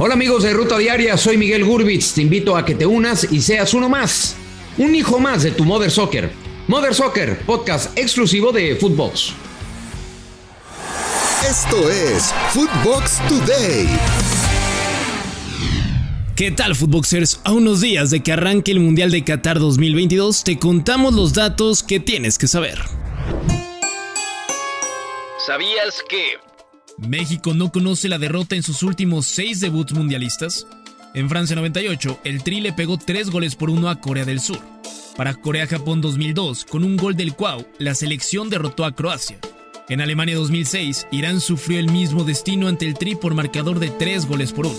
Hola amigos de Ruta Diaria, soy Miguel Gurbitz. Te invito a que te unas y seas uno más. Un hijo más de tu Mother Soccer. Mother Soccer, podcast exclusivo de Footbox. Esto es Footbox Today. ¿Qué tal, Footboxers? A unos días de que arranque el Mundial de Qatar 2022, te contamos los datos que tienes que saber. ¿Sabías que México no conoce la derrota en sus últimos seis debuts mundialistas. En Francia 98, el Tri le pegó tres goles por uno a Corea del Sur. Para Corea-Japón 2002, con un gol del Cuau, la selección derrotó a Croacia. En Alemania 2006, Irán sufrió el mismo destino ante el Tri por marcador de tres goles por uno.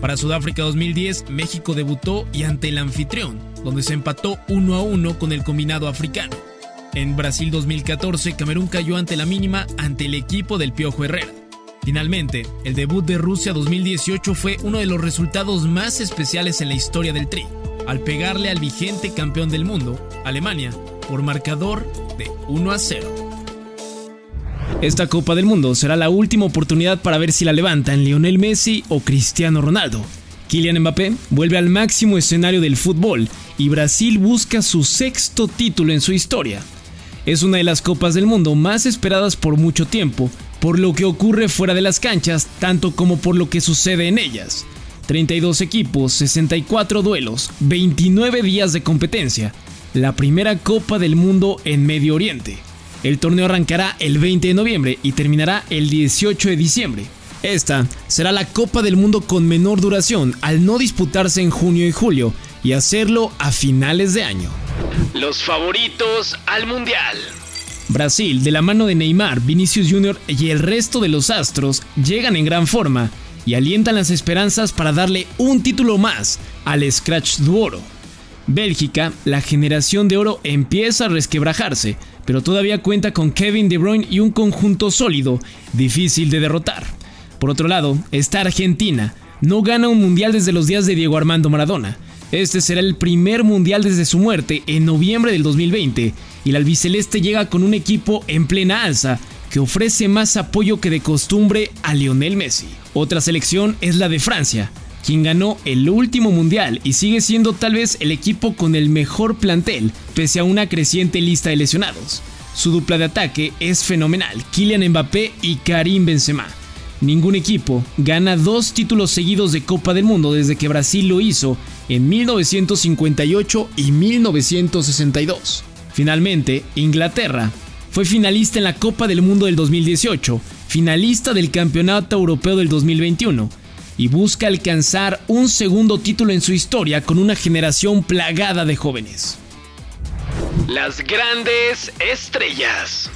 Para Sudáfrica 2010, México debutó y ante el anfitrión, donde se empató 1 a 1 con el combinado africano. En Brasil 2014, Camerún cayó ante la mínima ante el equipo del Piojo Herrera. Finalmente, el debut de Rusia 2018 fue uno de los resultados más especiales en la historia del Tri, al pegarle al vigente campeón del mundo, Alemania, por marcador de 1 a 0. Esta Copa del Mundo será la última oportunidad para ver si la levantan Lionel Messi o Cristiano Ronaldo. Kylian Mbappé vuelve al máximo escenario del fútbol y Brasil busca su sexto título en su historia. Es una de las Copas del Mundo más esperadas por mucho tiempo por lo que ocurre fuera de las canchas, tanto como por lo que sucede en ellas. 32 equipos, 64 duelos, 29 días de competencia. La primera Copa del Mundo en Medio Oriente. El torneo arrancará el 20 de noviembre y terminará el 18 de diciembre. Esta será la Copa del Mundo con menor duración al no disputarse en junio y julio y hacerlo a finales de año. Los favoritos al Mundial. Brasil, de la mano de Neymar, Vinicius Jr. y el resto de los astros, llegan en gran forma y alientan las esperanzas para darle un título más al Scratch du Oro. Bélgica, la generación de oro empieza a resquebrajarse, pero todavía cuenta con Kevin De Bruyne y un conjunto sólido, difícil de derrotar. Por otro lado, está Argentina, no gana un mundial desde los días de Diego Armando Maradona. Este será el primer mundial desde su muerte en noviembre del 2020 y el albiceleste llega con un equipo en plena alza que ofrece más apoyo que de costumbre a Lionel Messi. Otra selección es la de Francia, quien ganó el último mundial y sigue siendo tal vez el equipo con el mejor plantel, pese a una creciente lista de lesionados. Su dupla de ataque es fenomenal, Kylian Mbappé y Karim Benzema. Ningún equipo gana dos títulos seguidos de Copa del Mundo desde que Brasil lo hizo en 1958 y 1962. Finalmente, Inglaterra fue finalista en la Copa del Mundo del 2018, finalista del Campeonato Europeo del 2021 y busca alcanzar un segundo título en su historia con una generación plagada de jóvenes. Las grandes estrellas.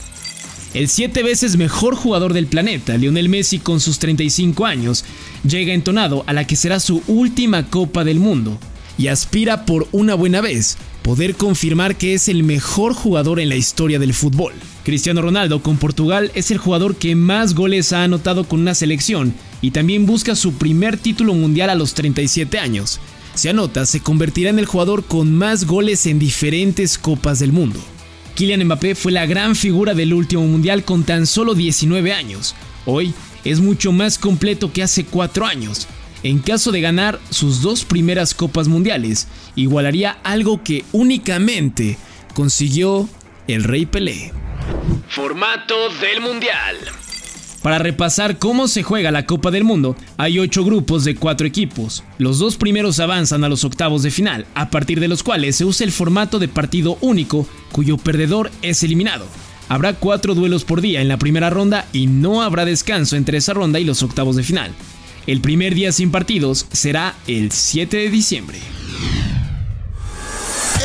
El siete veces mejor jugador del planeta, Lionel Messi con sus 35 años, llega entonado a la que será su última Copa del Mundo y aspira por una buena vez poder confirmar que es el mejor jugador en la historia del fútbol. Cristiano Ronaldo con Portugal es el jugador que más goles ha anotado con una selección y también busca su primer título mundial a los 37 años. Si anota, se convertirá en el jugador con más goles en diferentes copas del mundo. Kylian Mbappé fue la gran figura del último mundial con tan solo 19 años. Hoy es mucho más completo que hace 4 años en caso de ganar sus dos primeras copas mundiales, igualaría algo que únicamente consiguió el Rey Pelé. Formato del Mundial. Para repasar cómo se juega la Copa del Mundo, hay ocho grupos de cuatro equipos. Los dos primeros avanzan a los octavos de final, a partir de los cuales se usa el formato de partido único, cuyo perdedor es eliminado. Habrá cuatro duelos por día en la primera ronda y no habrá descanso entre esa ronda y los octavos de final. El primer día sin partidos será el 7 de diciembre.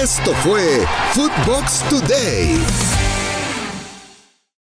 Esto fue Footbox Today.